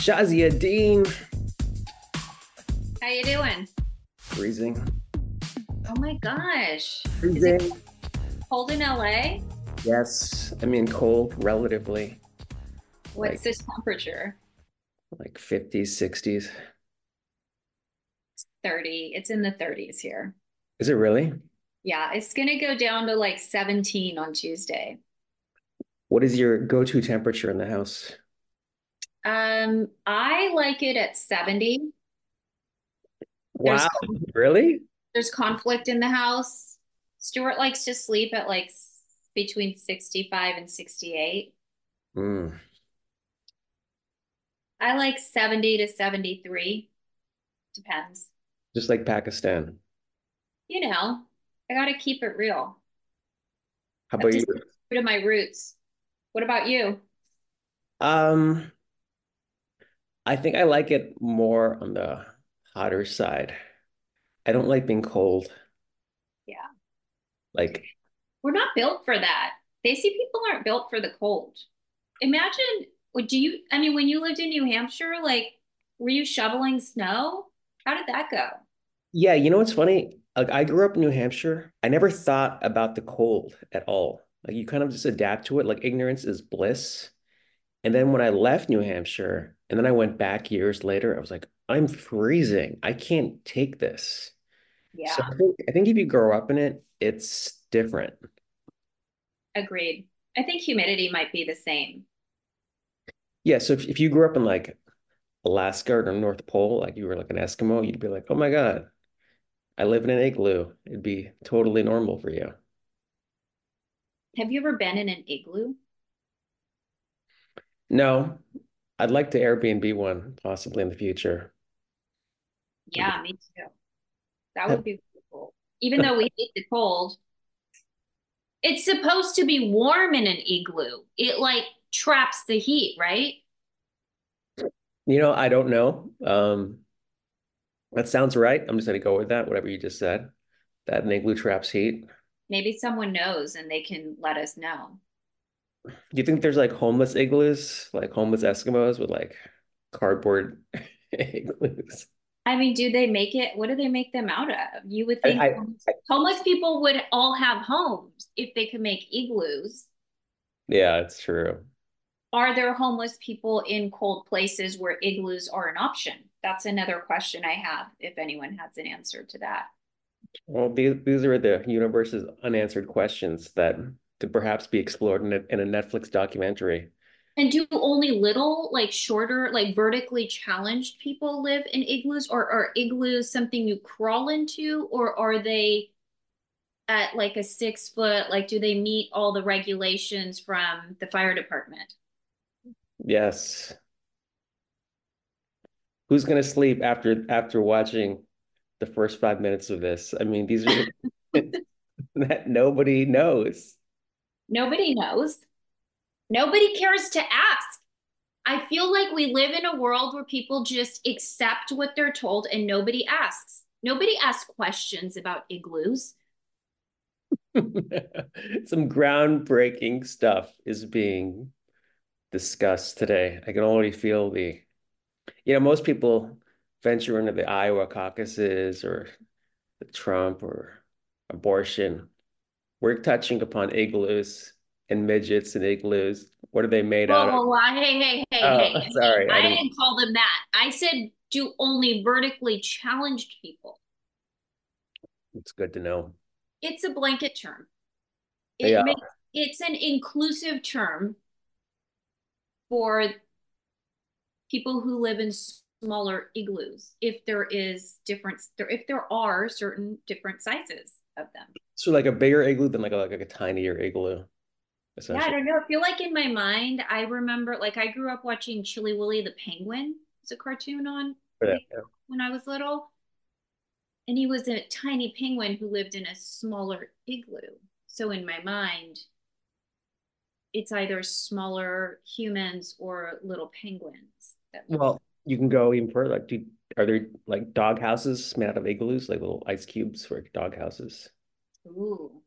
Shazia Dean. How you doing? Freezing. Oh my gosh. Freezing. Cold in LA? Yes. I mean, cold relatively. What's Like- this temperature? Like 50s, 60s. 30. It's in the 30s here. Is it really? Yeah, it's gonna go down to like 17 on Tuesday. What is your go-to temperature in the house? Um, I like it at 70. There's- Wow. Really? There's conflict in the house. Stuart likes to sleep at like between 65 and 68. Mm. I like 70 to 73. Depends. Just like Pakistan. You know, I gotta keep it real. How about you? To my roots. What about you? Um, I think I like it more on the hotter side. I don't like being cold. Yeah. Like, We're not built for that. They see people aren't built for the cold. Imagine, do you, I mean, when you lived in New Hampshire, like, were you shoveling snow? How did that go? yeah, you know what's funny? Like, I grew up in New Hampshire. I never thought about the cold at all. Like, you kind of just adapt to it. Like, ignorance is bliss. And then when I left New Hampshire and then I went back years later, I was like, I'm freezing. I can't take this. Yeah, So I think, I think if you grow up in it, it's different. agreed. I think humidity might be the same. Yeah, so if, if you grew up in like Alaska or North Pole, like you were like an Eskimo, you'd be like, oh my God, I live in an igloo. It'd be totally normal for you. Have you ever been in an igloo? No, I'd like to Airbnb one possibly in the future. Yeah, me too. That would be cool. Even though we hate the cold, it's supposed to be warm in an igloo. It like traps the heat, right? You know, I don't know. Um, that sounds right. I'm just gonna go with that, whatever you just said. That an igloo traps heat. Maybe someone knows and they can let us know. Do you think there's like homeless igloos, like homeless Eskimos with like cardboard igloos? I mean, do they make it? What do they make them out of? You would think I- homeless, homeless people would all have homes if they could make igloos. Yeah, it's true. Are there homeless people in cold places where igloos are an option? That's another question I have, if anyone has an answer to that. Well, these these are the universe's unanswered questions that could perhaps be explored in a, in a Netflix documentary. And do only little, like shorter, like vertically challenged people live in igloos, or are igloos something you crawl into, or are they at like a six foot, like do they meet all the regulations from the fire department? Yes. Who's gonna sleep after after watching the first five minutes of this? I mean, these are that nobody knows. Nobody knows. Nobody cares to ask. I feel like we live in a world where people just accept what they're told and nobody asks. Nobody asks questions about igloos. Some groundbreaking stuff is being discussed today. I can already feel the, you know, most people venture into the Iowa caucuses or the Trump or abortion. We're touching upon igloos and midgets and igloos. What are they made out of? Hey, hey, hey, Oh, hey, sorry, I I didn't- didn't call them that. I said do only vertically challenged people. It's good to know. It's a blanket term. It Yeah. makes it's an inclusive term for people who live in smaller igloos. If there is different, there if there are certain different sizes of them. So like a bigger igloo than like a like a tinier igloo, Yeah, I don't know. I feel like in my mind, I remember like I grew up watching Chilly Willy the Penguin. It's a cartoon on Yeah. when I was little. And he was a tiny penguin who lived in a smaller igloo. So in my mind, it's either smaller humans or little penguins. That. Well, you can go even further. Like, do, are there like dog houses made out of igloos, like little ice cubes for dog houses? Ooh.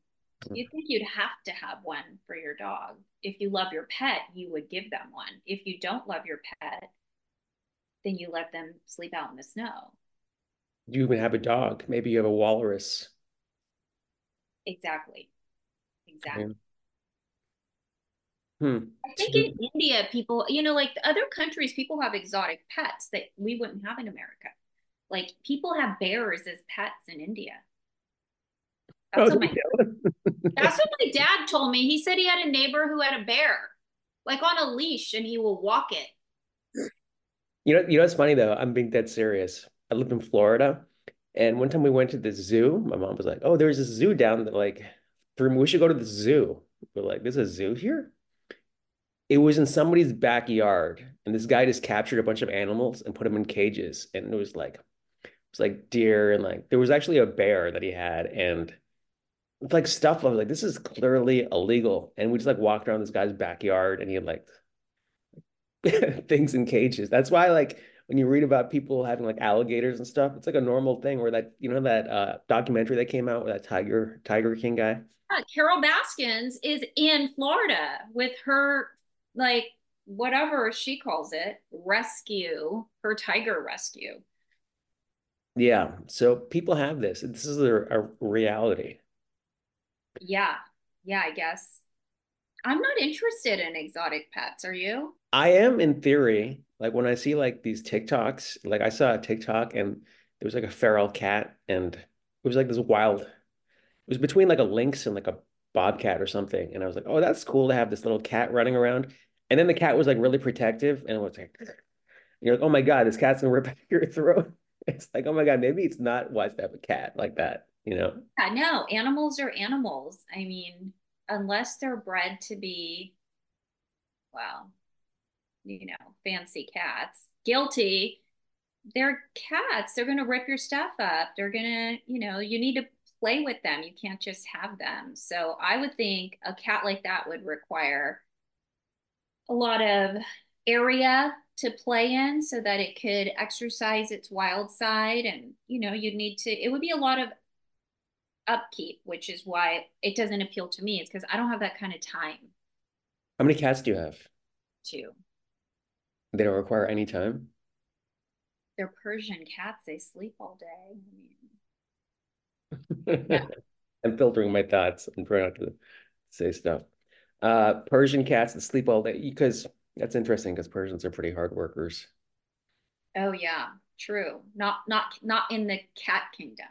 You think you'd have to have one for your dog. If you love your pet, you would give them one. If you don't love your pet, then you let them sleep out in the snow. You even have a dog. Maybe you have a walrus. Exactly. Exactly. Hmm. I think in India, people, you know, like other countries, people have exotic pets that we wouldn't have in America. Like people have bears as pets in India. That's, Oh, what my, that's what my dad told me. He said he had a neighbor who had a bear, like on a leash, and he will walk it. You know, you know what's funny though? I'm being dead serious. I lived in Florida, and one time we went to the zoo. My mom was like, "Oh, there's a zoo down there. Like, we should go to the zoo." We're like, "There's a zoo here?" It was in somebody's backyard, and this guy just captured a bunch of animals and put them in cages, and it was like, it was like deer and like there was actually a bear that he had, and it's like stuff. I was like, "This is clearly illegal," and we just like walked around this guy's backyard, and he had like things in cages. That's why like when you read about people having like alligators and stuff, it's like a normal thing where that you know that uh documentary that came out with that Tiger Tiger King guy. Yeah, Carol Baskins is in Florida with her, like, whatever she calls it, rescue, her tiger rescue. Yeah. So people have this. This is a, a reality. Yeah. Yeah, I guess. I'm not interested in exotic pets. Are you? I am in theory, like when I see like these TikToks, like I saw a TikTok and there was like a feral cat and it was like this wild, it was between like a lynx and like a bobcat or something. And I was like, oh, that's cool to have this little cat running around. And then the cat was like really protective and it was like, you're like, oh my God, this cat's gonna rip your throat. It's like, oh my God, maybe it's not wise to have a cat like that, you know? Yeah, no, animals are animals. I mean, unless they're bred to be, well, you know, fancy cats, guilty, they're cats. They're going to rip your stuff up. They're going to, you know, you need to play with them. You can't just have them. So I would think a cat like that would require a lot of area to play in so that it could exercise its wild side. And, you know, you'd need to, it would be a lot of upkeep, which is why it doesn't appeal to me. It's because I don't have that kind of time How many cats do you have? Two. They don't require any time. They're Persian cats. They sleep all day. I mean, yeah. I'm filtering my thoughts and trying not to say stuff. Uh, Persian cats that sleep all day because that's interesting because Persians are pretty hard workers. Oh yeah, true. Not not not in the cat kingdom.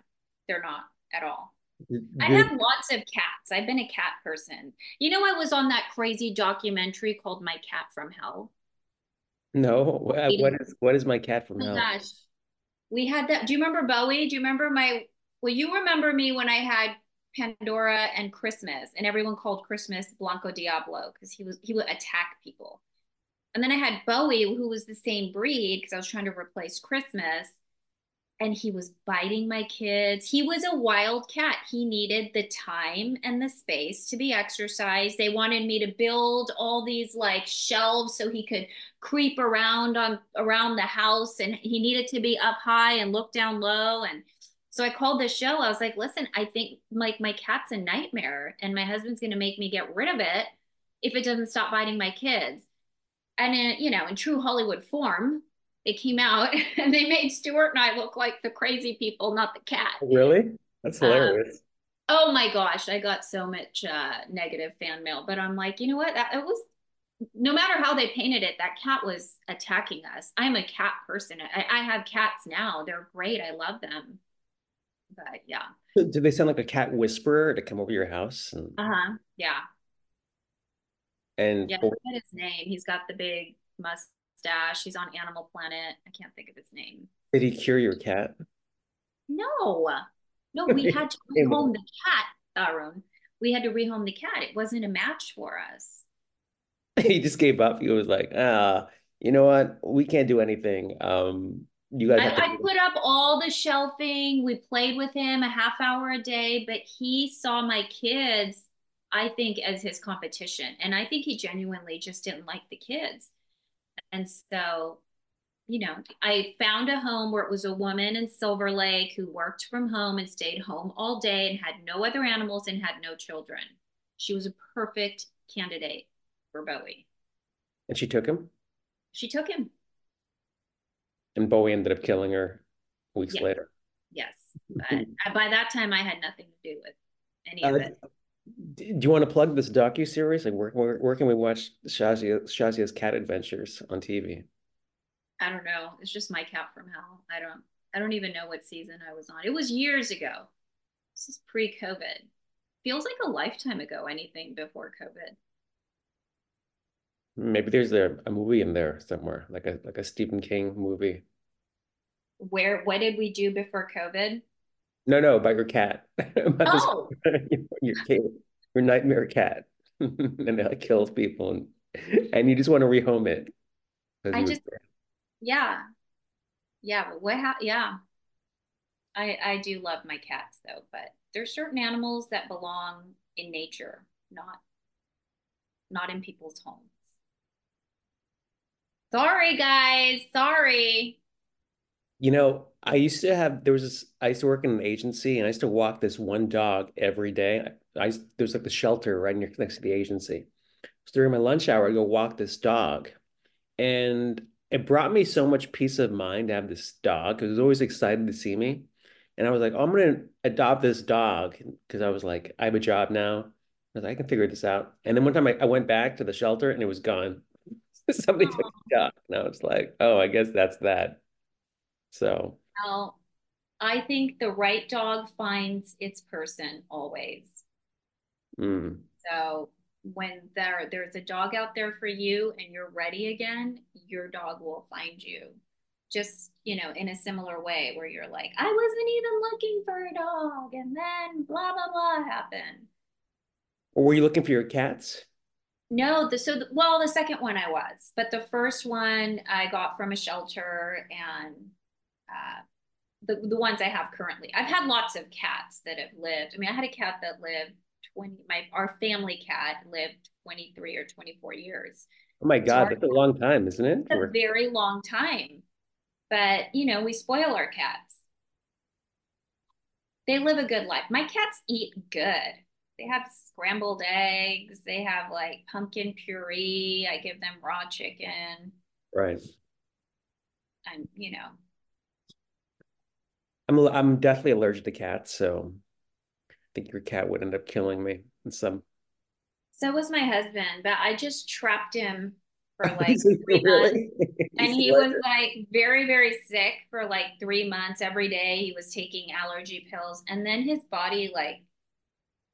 They're not at all. I have lots of cats. I've been a cat person. You know, I was on that crazy documentary called My Cat from Hell. no, what, is what is my cat from Oh hell? gosh. We had that. Do you remember Bowie? Do you remember my, well, you remember me when I had Pandora and Christmas, and everyone called Christmas Blanco Diablo because he was he would attack people. And then I had Bowie, who was the same breed because I was trying to replace Christmas, and he was biting my kids. He was a wild cat. He needed the time and the space to be exercised. They wanted me to build all these like shelves so he could creep around on around the house and he needed to be up high and look down low and so I called the show. I was like, "Listen, I think like my cat's a nightmare and my husband's going to make me get rid of it if it doesn't stop biting my kids." And in, you know, in true Hollywood form, they came out and they made Stuart and I look like the crazy people, not the cat. Really? That's Um, hilarious. oh my gosh, I got so much uh, negative fan mail, but I'm like, you know what? That, it was no matter how they painted it, that cat was attacking us. I'm a cat person. I, I have cats now. They're great. I love them. But yeah. Do they sound like a cat whisperer to come over your house and Uh-huh. Yeah. and Yeah. His name. He's got the big mustache. He's on Animal Planet. I can't think of his name. did he cure your cat? No, no, we had to rehome the cat, Tarun. We had to rehome the cat. It wasn't a match for us. He just gave up. He was like, ah, you know what? We can't do anything. Um, you guys I, I put up all the shelving. We played with him a half hour a day, but he saw my kids, I think, as his competition. And I think he genuinely just didn't like the kids. And so, you know, I found a home where it was a woman in Silver Lake who worked from home and stayed home all day and had no other animals and had no children. She was a perfect candidate for Bowie. and she took him. She took him. And Bowie ended up killing her weeks Yes, later. yes. But by that time, I had nothing to do with any of Uh, it. Do you want to plug this docu-series? Like, where, where, where can we watch Shazia, Shazia's cat adventures on TV? I don't know. It's just my cat from hell. I don't. I don't even know what season I was on. It was years ago. This is pre-COVID. Feels like a lifetime ago. Anything before COVID. Maybe there's a, a movie in there somewhere, like a like a Stephen King movie. Where? What did we do before COVID? No, no, about your cat. About this Oh, your cat, your nightmare cat. And it kills people and and you just want to rehome it I just yeah, yeah. But what? Ha- yeah. I I do love my cats though, but there's certain animals that belong in nature, not not in people's homes. Sorry, guys. Sorry. You know, I used to have there was this I used to work in an agency and I used to walk this one dog every day. I, I there's like the shelter right near, next to the agency. So during my lunch hour, I go walk this dog. And it brought me so much peace of mind to have this dog because it was always excited to see me. And I was like, oh, I'm gonna adopt this dog because I was like, I have a job now. I was like, I can figure this out. And then one time I, I went back to the shelter and it was gone. Somebody took Oh, the dog. And I was like, oh, I guess that's that. So well, I think the right dog finds its person always. mm. So when there there's a dog out there for you and you're ready again, your dog will find you. Just, you know, in a similar way where you're like, I wasn't even looking for a dog, and then blah blah blah happened. Or were you looking for your cats? No, the so the, well, the second one I was, but the first one I got from a shelter and uh the the ones I have currently. I've had lots of cats that have lived. I mean, I had a cat that lived 20 my our family cat lived 23 or 24 years. Oh my God, that's a long time, isn't it? a very long time. But, you know, we spoil our cats. They live a good life. My cats eat good. They have scrambled eggs, they have like pumpkin puree. I give them raw chicken right. and, you know, I'm I'm definitely allergic to cats, so I think your cat would end up killing me in some. so was my husband, but I just trapped him for like three months. And he was like very, very sick for like three months. Every day he was taking allergy pills. And then his body like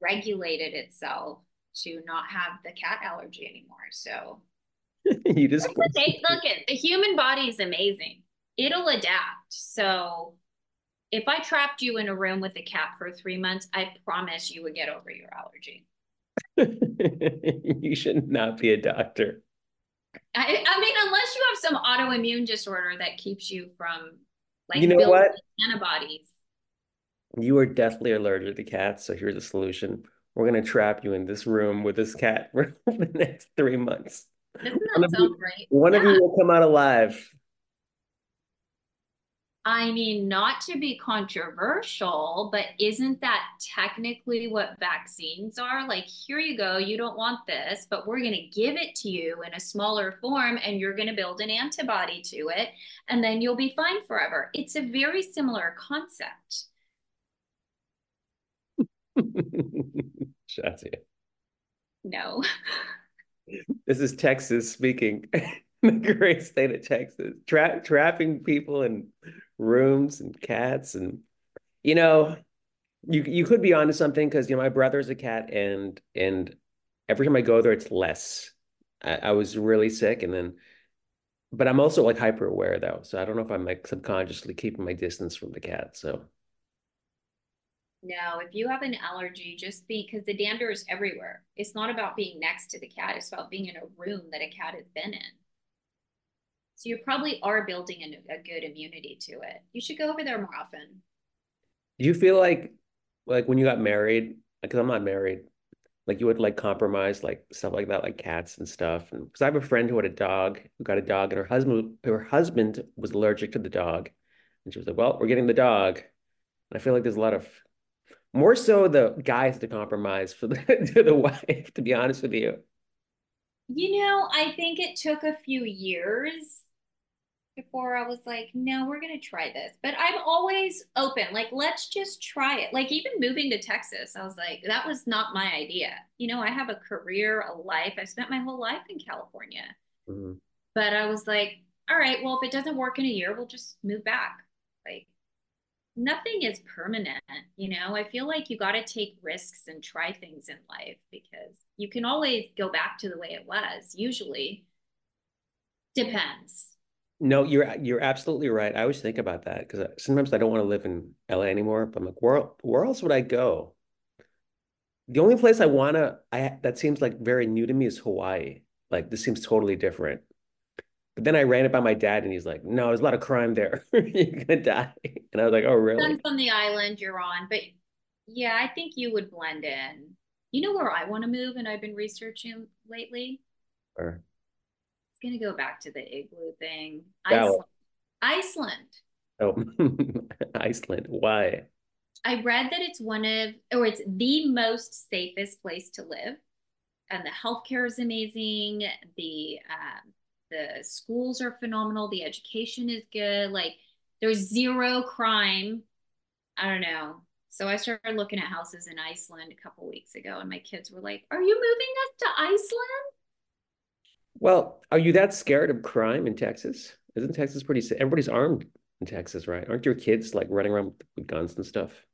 regulated itself to not have the cat allergy anymore. So You just. Look at the human body is amazing. It'll adapt. So if I trapped you in a room with a cat for three months, I promise you would get over your allergy. you should not be a doctor. I, I mean, unless you have some autoimmune disorder that keeps you from like You know building what? antibodies. You are deathly allergic to cats, so here's a solution. We're gonna trap you in this room with this cat for the next three months. Doesn't One that of sound you, one of you will come out alive. I mean, not to be controversial, but isn't that technically what vaccines are? Like, here you go, you don't want this, but we're going to give it to you in a smaller form and you're going to build an antibody to it, and then you'll be fine forever. It's a very similar concept. Shazia. No. This is Texas speaking. The great state of Texas. Tra trapping people in rooms and cats and you know, you you could be onto something because you know my brother's a cat and and every time I go there it's less. I, I was really sick and then but I'm also like hyper aware though. So I don't know if I'm like subconsciously keeping my distance from the cat. So No, if you have an allergy, just because the dander is everywhere. It's not about being next to the cat, it's about being in a room that a cat has been in. So you probably are building a, a good immunity to it. You should go over there more often. do you feel like like when you got married, because I'm not married, like you would like compromise like stuff like that, like cats and stuff. And because I have a friend who had a dog, who got a dog, and her husband her husband was allergic to the dog. And she was like, Well, we're getting the dog. And I feel like there's a lot of more so the guys to compromise for the to the wife, to be honest with you. You know, I think it took a few years before I was like, no, we're gonna try this. But I'm always open. Like, let's just try it. Like even moving to Texas, I was like, that was not my idea. You know, I have a career, a life. I spent my whole life in California. Mhm. But I was like, all right, well, if it doesn't work in a year, we'll just move back. Like nothing is permanent, you know. I feel like you got to take risks and try things in life because you can always go back to the way it was. Usually depends. No, you're uh, you're absolutely right. I always think about that because uh, sometimes I don't want to live in LA anymore. But I'm like, where where else would I go? The only place I wanna I that seems like very new to me is Hawaii. Like this seems totally different. But then I ran it by my dad, and he's like, "No, there's a lot of crime there. You're gonna die." And I was like, "Oh, really?" Depends on the island you're on, but yeah, I think you would blend in. You know where I want to move, and I've been researching lately. Or It's gonna go back to the igloo thing. Iceland. Iceland. oh, Iceland. Why? I read that it's one of, or it's the most safest place to live, and the healthcare is amazing. The um, the schools are phenomenal. The education is good. Like there's zero crime. I don't know. So I started looking at houses in Iceland a couple weeks ago, and my kids were like, "Are you moving us to Iceland?" Well, are you that scared of crime in Texas? Isn't Texas pretty sa Everybody's armed in Texas, right? Aren't your kids like running around with, with guns and stuff?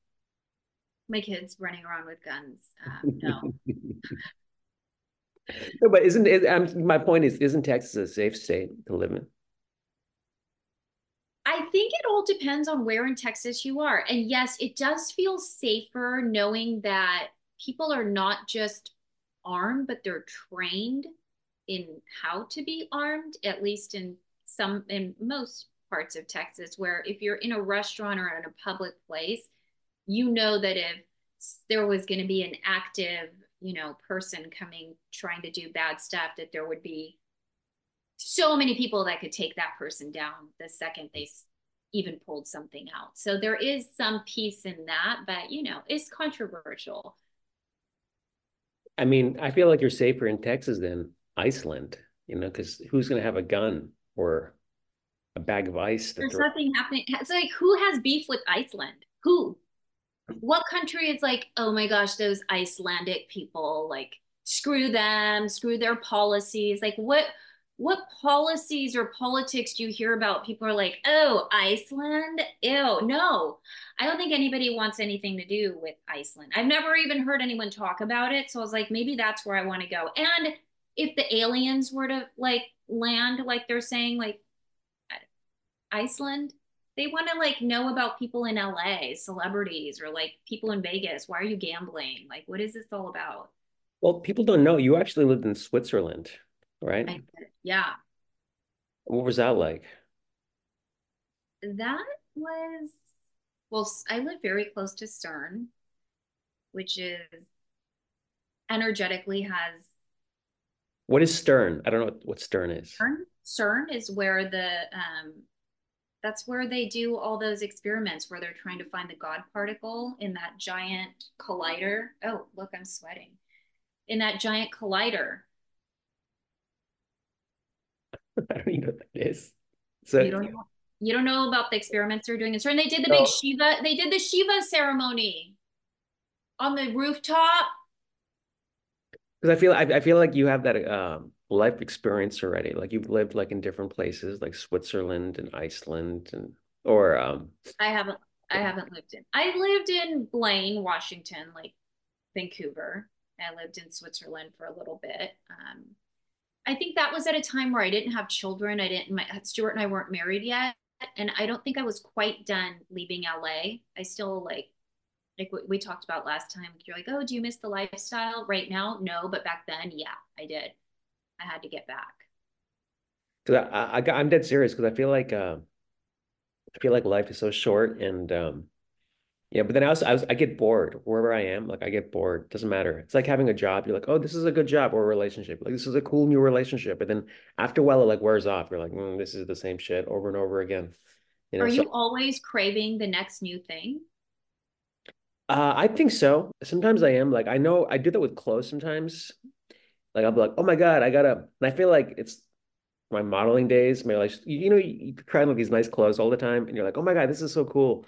My kids running around with guns. Um, no, No, but isn't it, um, my point is, isn't Texas a safe state to live in? I think it all depends on where in Texas you are. And yes, it does feel safer knowing that people are not just armed, but they're trained in how to be armed, at least in some, in most parts of Texas, where if you're in a restaurant or in a public place, you know that if there was going to be an active, you know, person coming trying to do bad stuff, that there would be so many people that could take that person down the second they even pulled something out. So there is some peace in that, but you know, it's controversial. I mean, I feel like you're safer in Texas than Iceland, you know, because who's going to have a gun or a bag of ice There's nothing happening. It's like who has beef with Iceland? Who? What country is like, oh my gosh, those Icelandic people, like screw them, screw their policies. Like what what policies or politics do you hear about? People are like, oh, Iceland? Ew, no. I don't think anybody wants anything to do with Iceland. I've never even heard anyone talk about it. So I was like, maybe that's where I want to go. And if the aliens were to like land, like they're saying, like Iceland, they want to like know about people in LA, celebrities, or like people in Vegas. Why are you gambling? Like, what is this all about? Well, people don't know. You actually lived in Switzerland, right? Yeah, What was that like? that was, well, I live very close to CERN, which is energetically has What is Stern? I don't know what, what Stern is. CERN. CERN is where the, um, that's where they do all those experiments where they're trying to find the God particle in that giant collider. Oh, look, I'm sweating. In that giant collider I don't even know what that is. So You don't know, you don't know about the experiments they're doing in CERN. They did the big Shiva, they did the Shiva ceremony on the rooftop. Because I feel I, I feel like you have that um life experience already. Like you've lived like in different places, like Switzerland and Iceland and or um I haven't I haven't lived in. I lived in Blaine, Washington, like Vancouver. I lived in Switzerland for a little bit. Um, I think that was at a time where I didn't have children. I didn't, my Stuart and I weren't married yet. And I don't think I was quite done leaving LA. I still like, like we talked about last time. You're like, oh, do you miss the lifestyle right now? No, but back then, yeah, I did. I had to get back. because I, I I- I'm dead serious because I feel like uh, I feel like life is so short and um yeah, but then I also I was I get bored wherever I am. Like I get bored. Doesn't matter. It's like having a job. You're like, oh, this is a good job or a relationship. Like this is a cool new relationship. But then after a while, it like wears off. You're like, mm, this is the same shit over and over again. You know, Are so you always craving the next new thing? Uh, I think so. Sometimes I am. Like I know I do that with clothes sometimes. Like I'll be like, oh my God, I gotta. And I feel like it's my modeling days, my like you know you try on these nice clothes all the time, and you're like, oh my God, this is so cool.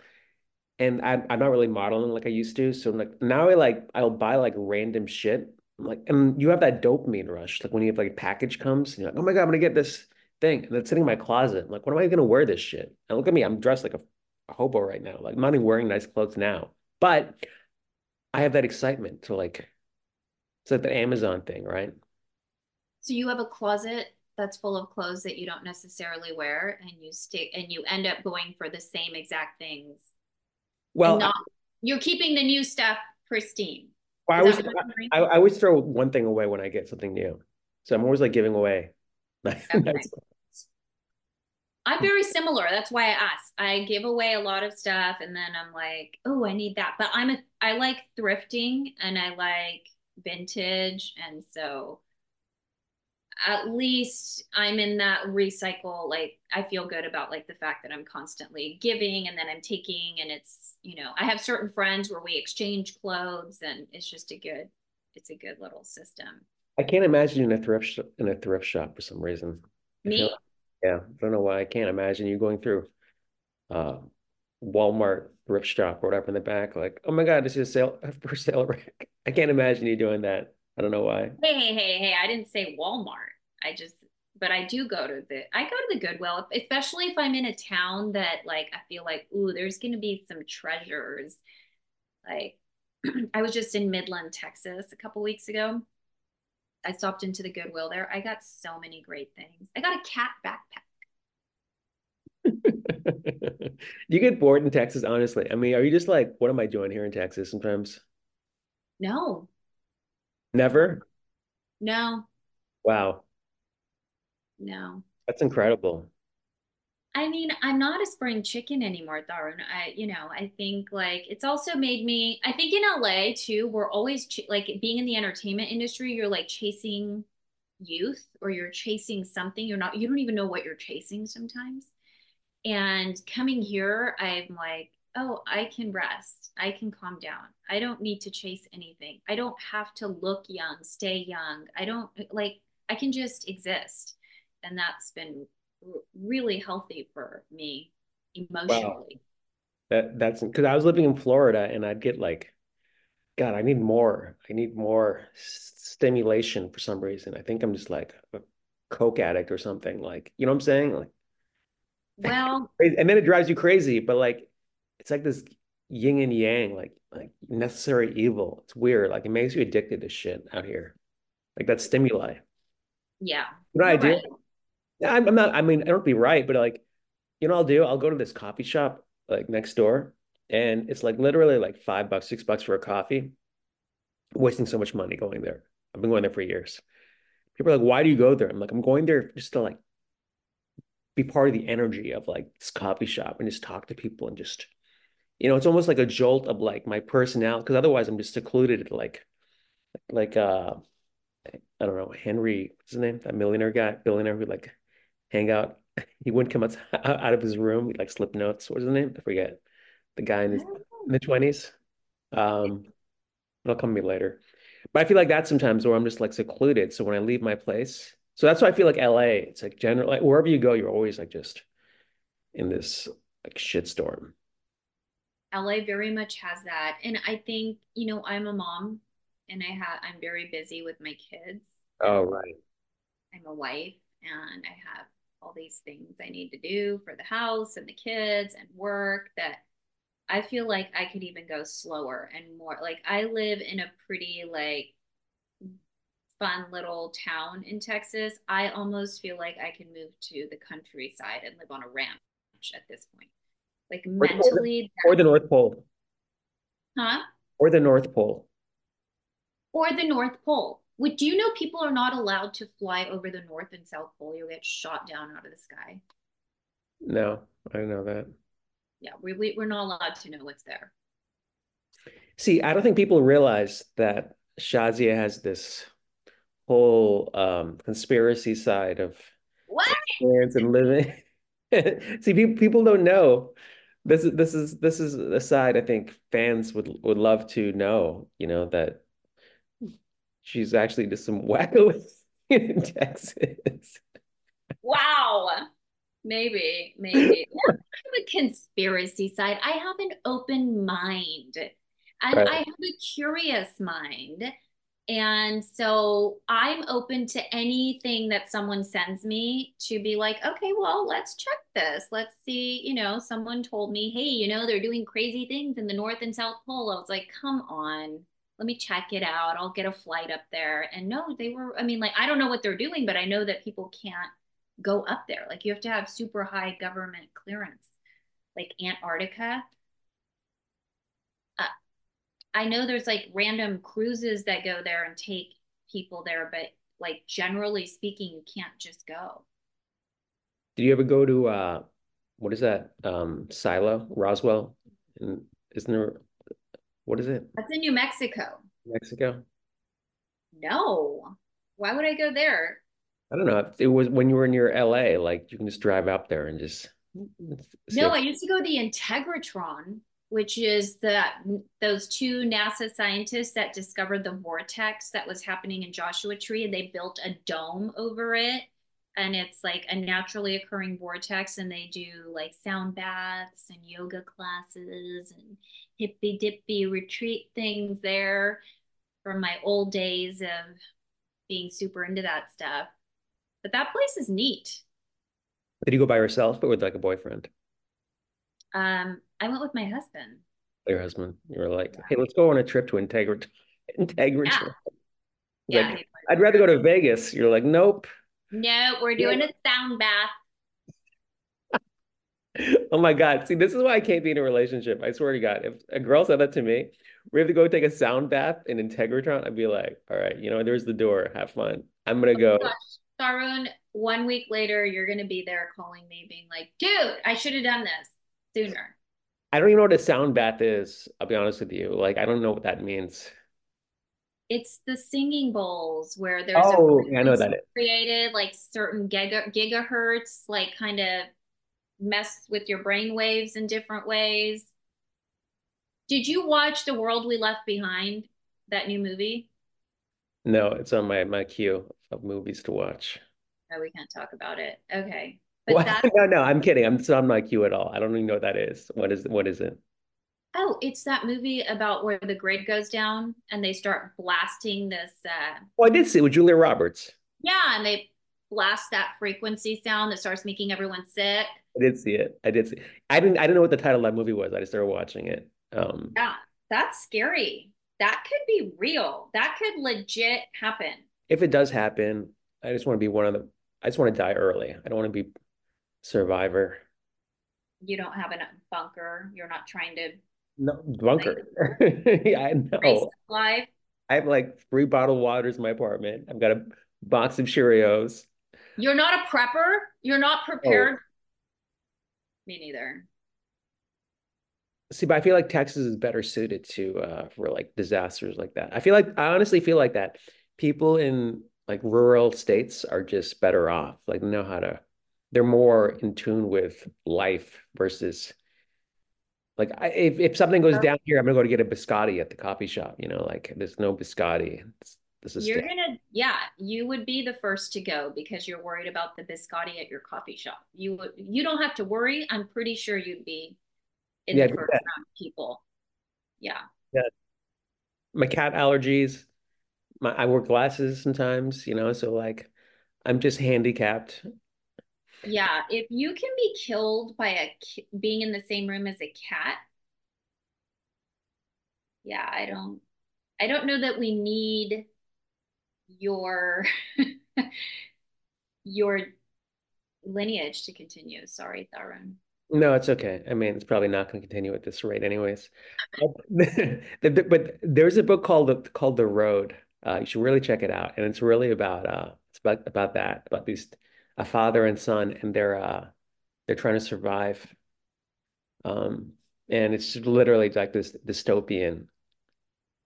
And I'm I'm not really modeling like I used to, so I'm like now I like I'll buy like random shit. I'm like, and you have that dopamine rush, like when you have like a package comes, and you're like, oh my God, I'm gonna get this thing, it's sitting in my closet. I'm like, when am I gonna wear this shit? And look at me, I'm dressed like a, a hobo right now. Like I'm not even wearing nice clothes now, but I have that excitement to like, it's like the Amazon thing, right? So you have a closet that's full of clothes that you don't necessarily wear and you stick and you end up going for the same exact things. Well, not, you're keeping the new stuff pristine. Well, I always I, I, always throw one thing away when I get something new. So I'm always like giving away. Okay. I'm very similar. That's why I ask. I give away a lot of stuff and then I'm like, oh, I need that. But I'm a I like thrifting and I like vintage. And so at least I'm in that recycle. Like I feel good about like the fact that I'm constantly giving and then I'm taking, and it's you know I have certain friends where we exchange clothes, and it's just a good, it's a good little system. I can't imagine in a thrift sh- in a thrift shop for some reason. Me? Yeah, I don't know why I can't imagine you going through uh, Walmart thrift shop or whatever in the back, like, oh my God, this is a sale for sale rack. I can't imagine you doing that. I don't know why. Hey, hey, hey, hey, I didn't say Walmart. I just, but I do go to the, I go to the Goodwill, especially if I'm in a town that like, I feel like, ooh, there's going to be some treasures. Like, I was just in Midland, Texas a couple weeks ago. I stopped into the Goodwill there. I got so many great things. I got a cat backpack. you get bored in Texas, honestly? I mean, are you just like, what am I doing here in Texas sometimes? No. Never? No. Wow. No. That's incredible. I mean, I'm not a spring chicken anymore, Tarun. I, you know, I think like it's also made me, I think in LA too, we're always ch- like being in the entertainment industry, you're like chasing youth or you're chasing something. You're not, you don't even know what you're chasing sometimes. And coming here, I'm like, oh, I can rest. I can calm down. I don't need to chase anything. I don't have to look young, stay young. I don't like, I can just exist. And that's been really healthy for me emotionally. Wow. That that's because I was living in Florida and I'd get like, God, I need more. I need more stimulation for some reason. I think I'm just like a coke addict or something. Like, you know what I'm saying? Like, well, and then it drives you crazy. But like, it's like this yin and yang, like like necessary evil. It's weird. Like it makes you addicted to shit out here. Like that stimuli. Yeah. What I do? Right. I'm, I'm not, I mean, I don't be right, but like, you know, I'll do, I'll go to this coffee shop like next door and it's like literally like five bucks, six bucks for a coffee. wasting so much money going there. I've been going there for years. People are like, why do you go there? I'm like, I'm going there just to like be part of the energy of like this coffee shop and just talk to people and just, you know, it's almost like a jolt of like my personality because otherwise I'm just secluded like, like, uh, I don't know, Henry, what's his name? That millionaire guy, billionaire who like hang out. He wouldn't come out, out of his room. He'd like slip notes. What's his name? I forget. The guy in his mid twenties. Um, it'll come to me later. But I feel like that sometimes where I'm just like secluded. So when I leave my place, so that's why I feel like LA. It's like general, like wherever you go, you're always like just in this like shitstorm. LA very much has that, and I think you know I'm a mom, and I have I'm very busy with my kids. Oh right. I'm a wife, and I have all these things I need to do for the house and the kids and work that I feel like I could even go slower and more. Like I live in a pretty like fun little town in Texas. I almost feel like I can move to the countryside and live on a ranch at this point. Like mentally or the, or the North Pole. Huh? Or the North Pole. Or the North Pole. Would do you know people are not allowed to fly over the North and South Pole? You'll get shot down out of the sky. No, I know that. Yeah, we, we we're not allowed to know what's there. See, I don't think people realize that Shazia has this whole um, conspiracy side of what and living. See, people people don't know. This is this is this is a side I think fans would would love to know. You know that she's actually just some wacko in Texas. Wow. Maybe, maybe. Yeah, I have a conspiracy side. I have an open mind and I have a curious mind. And so I'm open to anything that someone sends me to be like, okay, well, let's check this. Let's see. You know, someone told me, hey, you know, they're doing crazy things in the North and South Pole. I was like, come on, let me check it out. I'll get a flight up there. And no, they were, I mean, like, I don't know what they're doing, but I know that people can't go up there. Like, you have to have super high government clearance, like Antarctica. Uh, I know there's like random cruises that go there and take people there, but like generally speaking, you can't just go. Did you ever go to uh what is that? Um Silo, Roswell? And isn't there what is it? That's in New Mexico. Mexico? No. Why would I go there? I don't know. It was when you were near LA, like you can just drive up there and just No, I used to go to the Integratron, which is the those two NASA scientists that discovered the vortex that was happening in Joshua Tree, and they built a dome over it. And it's like a naturally occurring vortex, and they do like sound baths and yoga classes and hippy dippy retreat things there from my old days of being super into that stuff. But that place is neat. Did you go by yourself or with like a boyfriend Um, I went with my husband. your husband? You were like, hey, let's go on a trip to Integrit Yeah, Integratron. yeah. I'd rather go to Vegas. You're like, nope. No, we're doing a sound bath. Oh my God. See, this is why I can't be in a relationship. I swear to God. If a girl said that to me, we have to go take a sound bath in Integratron, I'd be like, all right, you know, there's the door. Have fun. I'm gonna Oh go. gosh, Tarun, one week later, you're gonna be there calling me, being like, dude, I should have done this sooner. I don't even know what a sound bath is. I'll be honest with you. Like, I don't know what that means. It's the singing bowls where there's Oh, I know that created, like certain giga gigahertz, like kind of mess with your brain waves in different ways. Did you watch The World We Left Behind, that new movie? No, it's on my my queue of movies to watch. Oh, we can't talk about it. Okay. But that's No, no, I'm kidding. I'm it's not on my queue at all. I don't even know what that is. What is what is it? Oh, it's that movie about where the grid goes down and they start blasting this uh Oh, I did see it with Julia Roberts. yeah, and they blast that frequency sound that starts making everyone sick. I did see it. I did see. I didn't. I didn't know what the title of that movie was. I just started watching it. Um, Yeah, that's scary. That could be real. That could legit happen. if it does happen, I just want to be one of the. I just want to die early. I don't want to be survivor. You don't have a bunker. You're not trying to No bunker. Yeah, I know. life. I have like three bottled waters in my apartment. I've got a box of Cheerios. You're not a prepper. You're not Oh, prepared. Me neither. see, but I feel like Texas is better suited to uh for like disasters like that. I feel like I honestly feel like that people in like rural states are just better off. Like know how to. They're more in tune with life versus like I, if if something goes down here, I'm gonna go to get a biscotti at the coffee shop. You know, like there's no biscotti. It's, this is You're gonna, yeah, you would be the first to go because you're worried about the biscotti at your coffee shop. You would, you don't have to worry. I'm pretty sure you'd be in Yeah, the first round of people. Yeah. yeah. My cat allergies. My I wear glasses sometimes. You know, so like I'm just handicapped. Yeah. If you can be killed by a being in the same room as a cat, yeah, I don't, I don't know that we need your your lineage to continue. Sorry, Tarun. No, it's okay. I mean, it's probably not going to continue at this rate, anyways. But, there's a book called called The Road. Uh, you should really check it out, and it's really about uh, it's about about that about these a father and son, and they're uh they're trying to survive. Um, and it's literally like this dystopian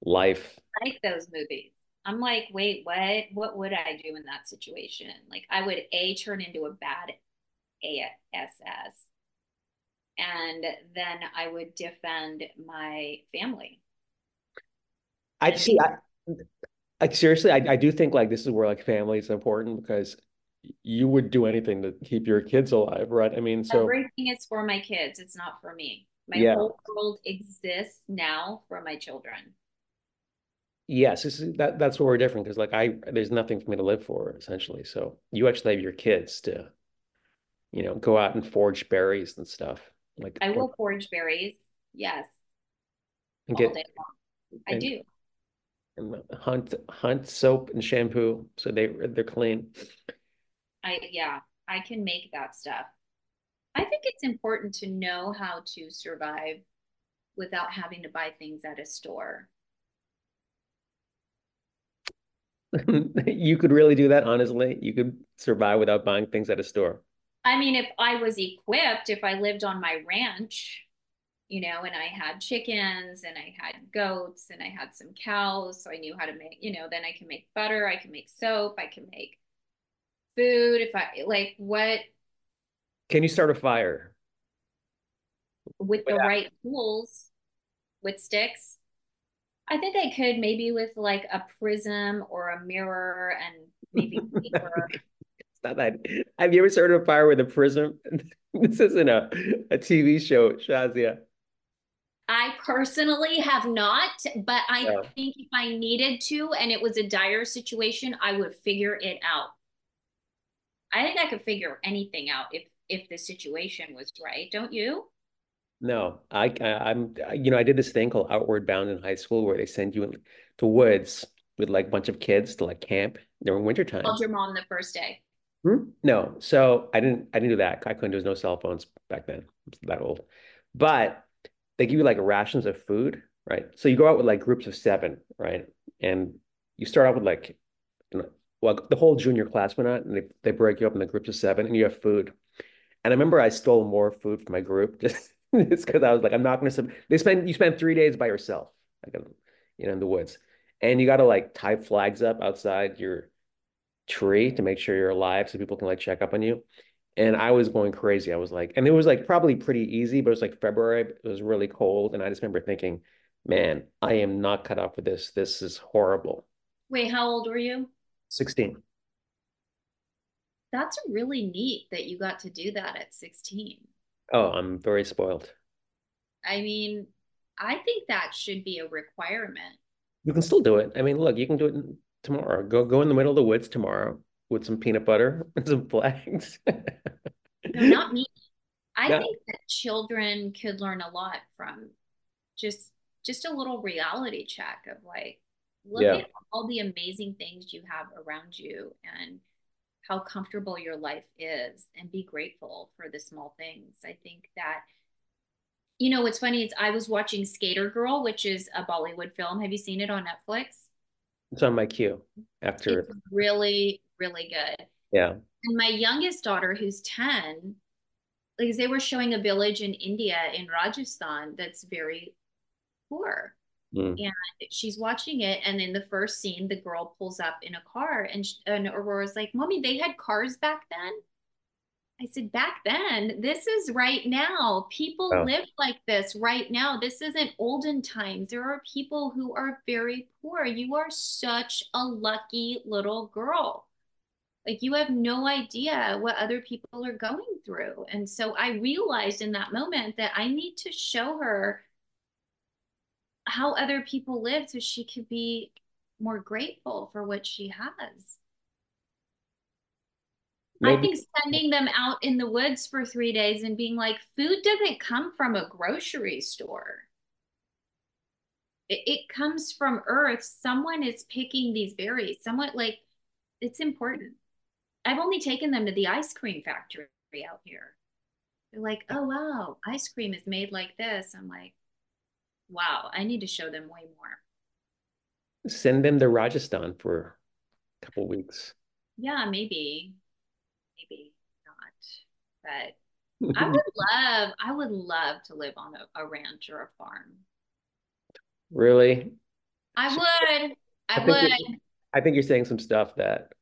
life. I like those movies. I'm like, wait, what? What would I do in that situation? Like, I would A, turn into a bad ASS, and then I would defend my family. I see. I, like seriously, I, I do think like this is where like family is important because you would do anything to keep your kids alive, right? I mean, so Everything is for my kids. It's not for me. My yeah, whole world exists now for my children. yes, that that's where we're different because like I there's nothing for me to live for essentially. So you actually have your kids to, you know, go out and forge berries and stuff like I will forage berries. Yes, and all get day long. I and, do. and hunt hunt soap and shampoo so they they're clean. I, yeah, I can make that stuff. I think it's important to know how to survive without having to buy things at a store. You could really do that, honestly. You could survive without buying things at a store. I mean, if I was equipped, if I lived on my ranch, you know, and I had chickens and I had goats and I had some cows, so I knew how to make, you know, then I can make butter, I can make soap, I can make food. If I like what Can you start a fire? with the Without- right tools, with sticks, I think I could maybe with like a prism or a mirror and maybe paper. It's not that. Have you ever started a fire with a prism? This isn't a, a TV show, Shazia. I personally have not, but I Yeah. think if I needed to and it was a dire situation, I would figure it out. I think I could figure anything out if if the situation was right, don't you? No, I, I I'm you know I did this thing called Outward Bound in high school where they send you in to woods with like a bunch of kids to like camp during wintertime. Called your mom the first day. Hmm? No, so I didn't I didn't do that. I couldn't. There was no cell phones back then. That old. But they give you like rations of food, right? So you go out with like groups of seven, right? And you start out with like, you know, well, the whole junior class went out and they, they break you up in the groups of seven and you have food. And I remember I stole more food from my group just because I was like, I'm not gonna. sub- They spend you spend three days by yourself, like in, you know, in the woods, and you got to like tie flags up outside your tree to make sure you're alive so people can like check up on you. And I was going crazy. I was like, and it was like probably pretty easy, but it was like February. It was really cold. And I just remember thinking, man, I am not cut out for this. This is horrible. Wait, how old were you? 16. That's really neat that you got to do that at 16. Oh, I'm very spoiled. I mean, I think that should be a requirement. You can still do it. I mean, look, you can do it tomorrow. Go go in the middle of the woods tomorrow with some peanut butter and some flags. No, not me. I Yeah. think that children could learn a lot from just just a little reality check of like, look Yeah. at all the amazing things you have around you and how comfortable your life is and be grateful for the small things. I think that, you know, what's funny is I was watching Skater Girl, which is a Bollywood film. Have you seen it on Netflix? It's on my queue after. It's really, really good. Yeah. And my youngest daughter, who's 10, like they were showing a village in India, in Rajasthan, that's very poor. Mm. And she's watching it. And in the first scene, the girl pulls up in a car, and, sh- and Aurora's like, Mommy, they had cars back then? I said, Back then, this is right now. People Oh. live like this right now. This isn't olden times. There are people who are very poor. You are such a lucky little girl. Like you have no idea what other people are going through. And so I realized in that moment that I need to show her how other people live so she could be more grateful for what she has. I think sending them out in the woods for three days and being like, food doesn't come from a grocery store. It, it comes from earth. Someone is picking these berries. Someone like it's important. I've only taken them to the ice cream factory out here. They're like, oh wow, ice cream is made like this. I'm like, wow, I need to show them way more. send them to Rajasthan for a couple weeks. Yeah, maybe, maybe not. But I would love, I would love to live on a, a ranch or a farm. Really? I would, I I would. I think you're saying some stuff that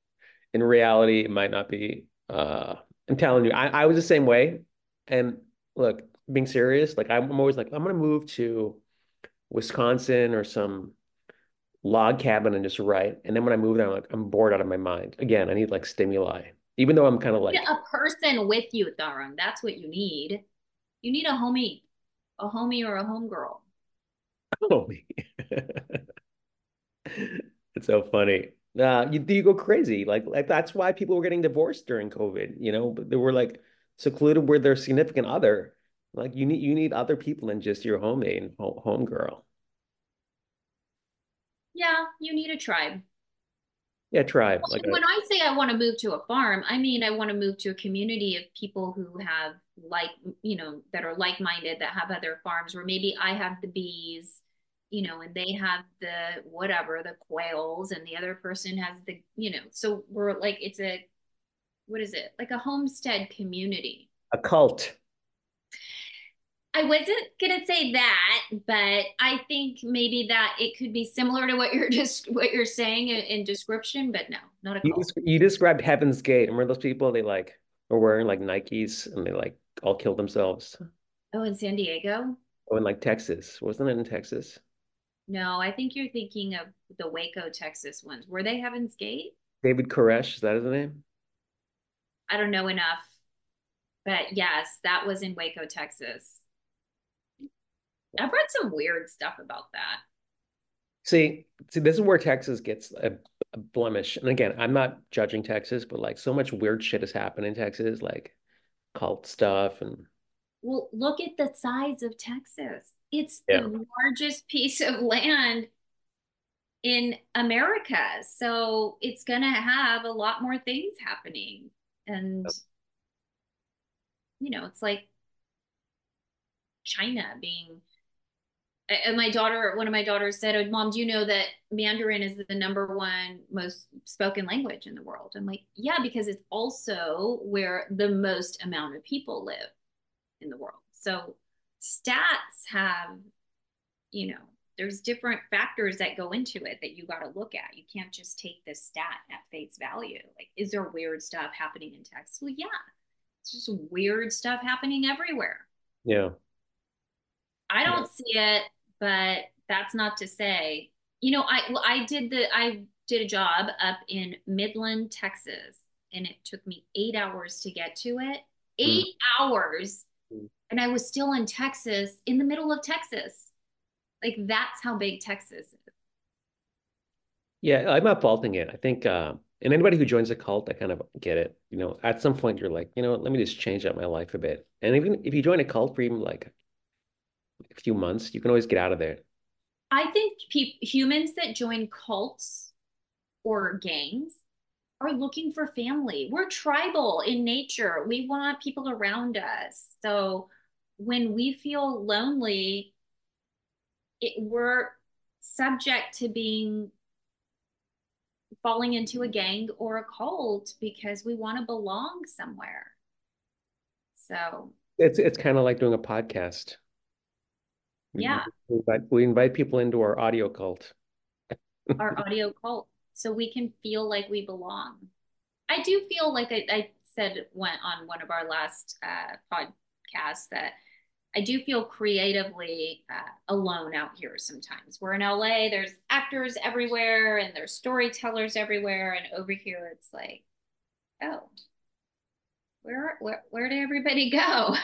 in reality it might not be. Uh, I'm telling you, I, I was the same way. And look, being serious, like I'm, I'm always like, I'm gonna move to Wisconsin or some log cabin and just write. And then when I move there, I'm like, I'm bored out of my mind. Again, I need like stimuli. Even though I'm kind of like a person with you, Dharam. That's what you need. You need a homie, a homie or a homegirl. homie. It's so funny. Uh, you you go crazy. Like like that's why people were getting divorced during COVID. You know, but they were like secluded with their significant other. Like you need you need other people than just your homemate and home, girl. Yeah, you need a tribe. Yeah, tribe. Like When I say I want to move to a farm, I mean I want to move to a community of people who have like, you know, that are like-minded, that have other farms, where maybe I have the bees, you know, and they have the whatever, the quails, and the other person has the, you know, so we're like, it's a, what is it? Like a homestead community. a cult. I wasn't gonna say that, but I think maybe that it could be similar to what you're just what you're saying in, in description, but no, not a You cult. des- you described Heaven's Gate. Remember those people? They like were wearing like Nikes and they like all killed themselves. Oh, in San Diego? Oh, in like Texas. Wasn't it in Texas? No, I think you're thinking of the Waco, Texas ones. Were they Heaven's Gate? David Koresh, is that his name? I don't know enough, but yes, that was in Waco, Texas. I've read some weird stuff about that. See, see, this is where Texas gets a, a blemish. And again, I'm not judging Texas, but like so much weird shit has happened in Texas, like cult stuff and Well, look at the size of Texas. It's yeah. the largest piece of land in America. So it's going to have a lot more things happening. And, you know, it's like China being and my daughter, one of my daughters said, oh, Mom, do you know that Mandarin is the number one most spoken language in the world? I'm like, yeah, because it's also where the most amount of people live in the world. So stats have, you know, there's different factors that go into it that you got to look at. You can't just take this stat at face value. Like, is there weird stuff happening in Texas? Well, yeah, it's just weird stuff happening everywhere. Yeah. I don't see it, but that's not to say, you know, I well, I did the I did a job up in Midland, Texas, and it took me eight hours to get to it. Mm. Eight hours, Mm. and I was still in Texas, in the middle of Texas. Like that's how big Texas is. Yeah, I'm not faulting it. I think uh and anybody who joins a cult, I kind of get it. You know, at some point you're like, you know what, let me just change up my life a bit. And even if you join a cult for even like few months, you can always get out of there. I think pe- humans that join cults or gangs are looking for family. We're tribal in nature. We want people around us. So when we feel lonely, it, we're subject to being falling into a gang or a cult because we want to belong somewhere. So It's it's kind of like doing a podcast. We, yeah, we invite, we invite people into our audio cult. our audio cult, so we can feel like we belong. I do feel like I, I said one, on one of our last uh, podcasts that I do feel creatively uh, alone out here sometimes. We're in LA, there's actors everywhere and there's storytellers everywhere. And over here, it's like, oh, where, where, where did everybody go?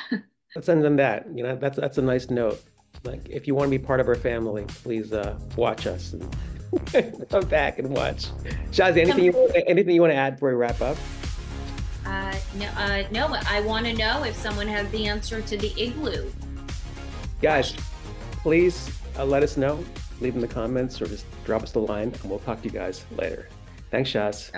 Let's end on that. You know, that's that's a nice note. Like, if you want to be part of our family, please uh, watch us and come back and watch. Shazi, anything you anything you want to add before we wrap up? Uh, no, uh, no, I want to know if someone has the answer to the igloo. Guys, please uh, let us know. Leave in the comments or just drop us the line, and we'll talk to you guys later. Thanks, Shaz.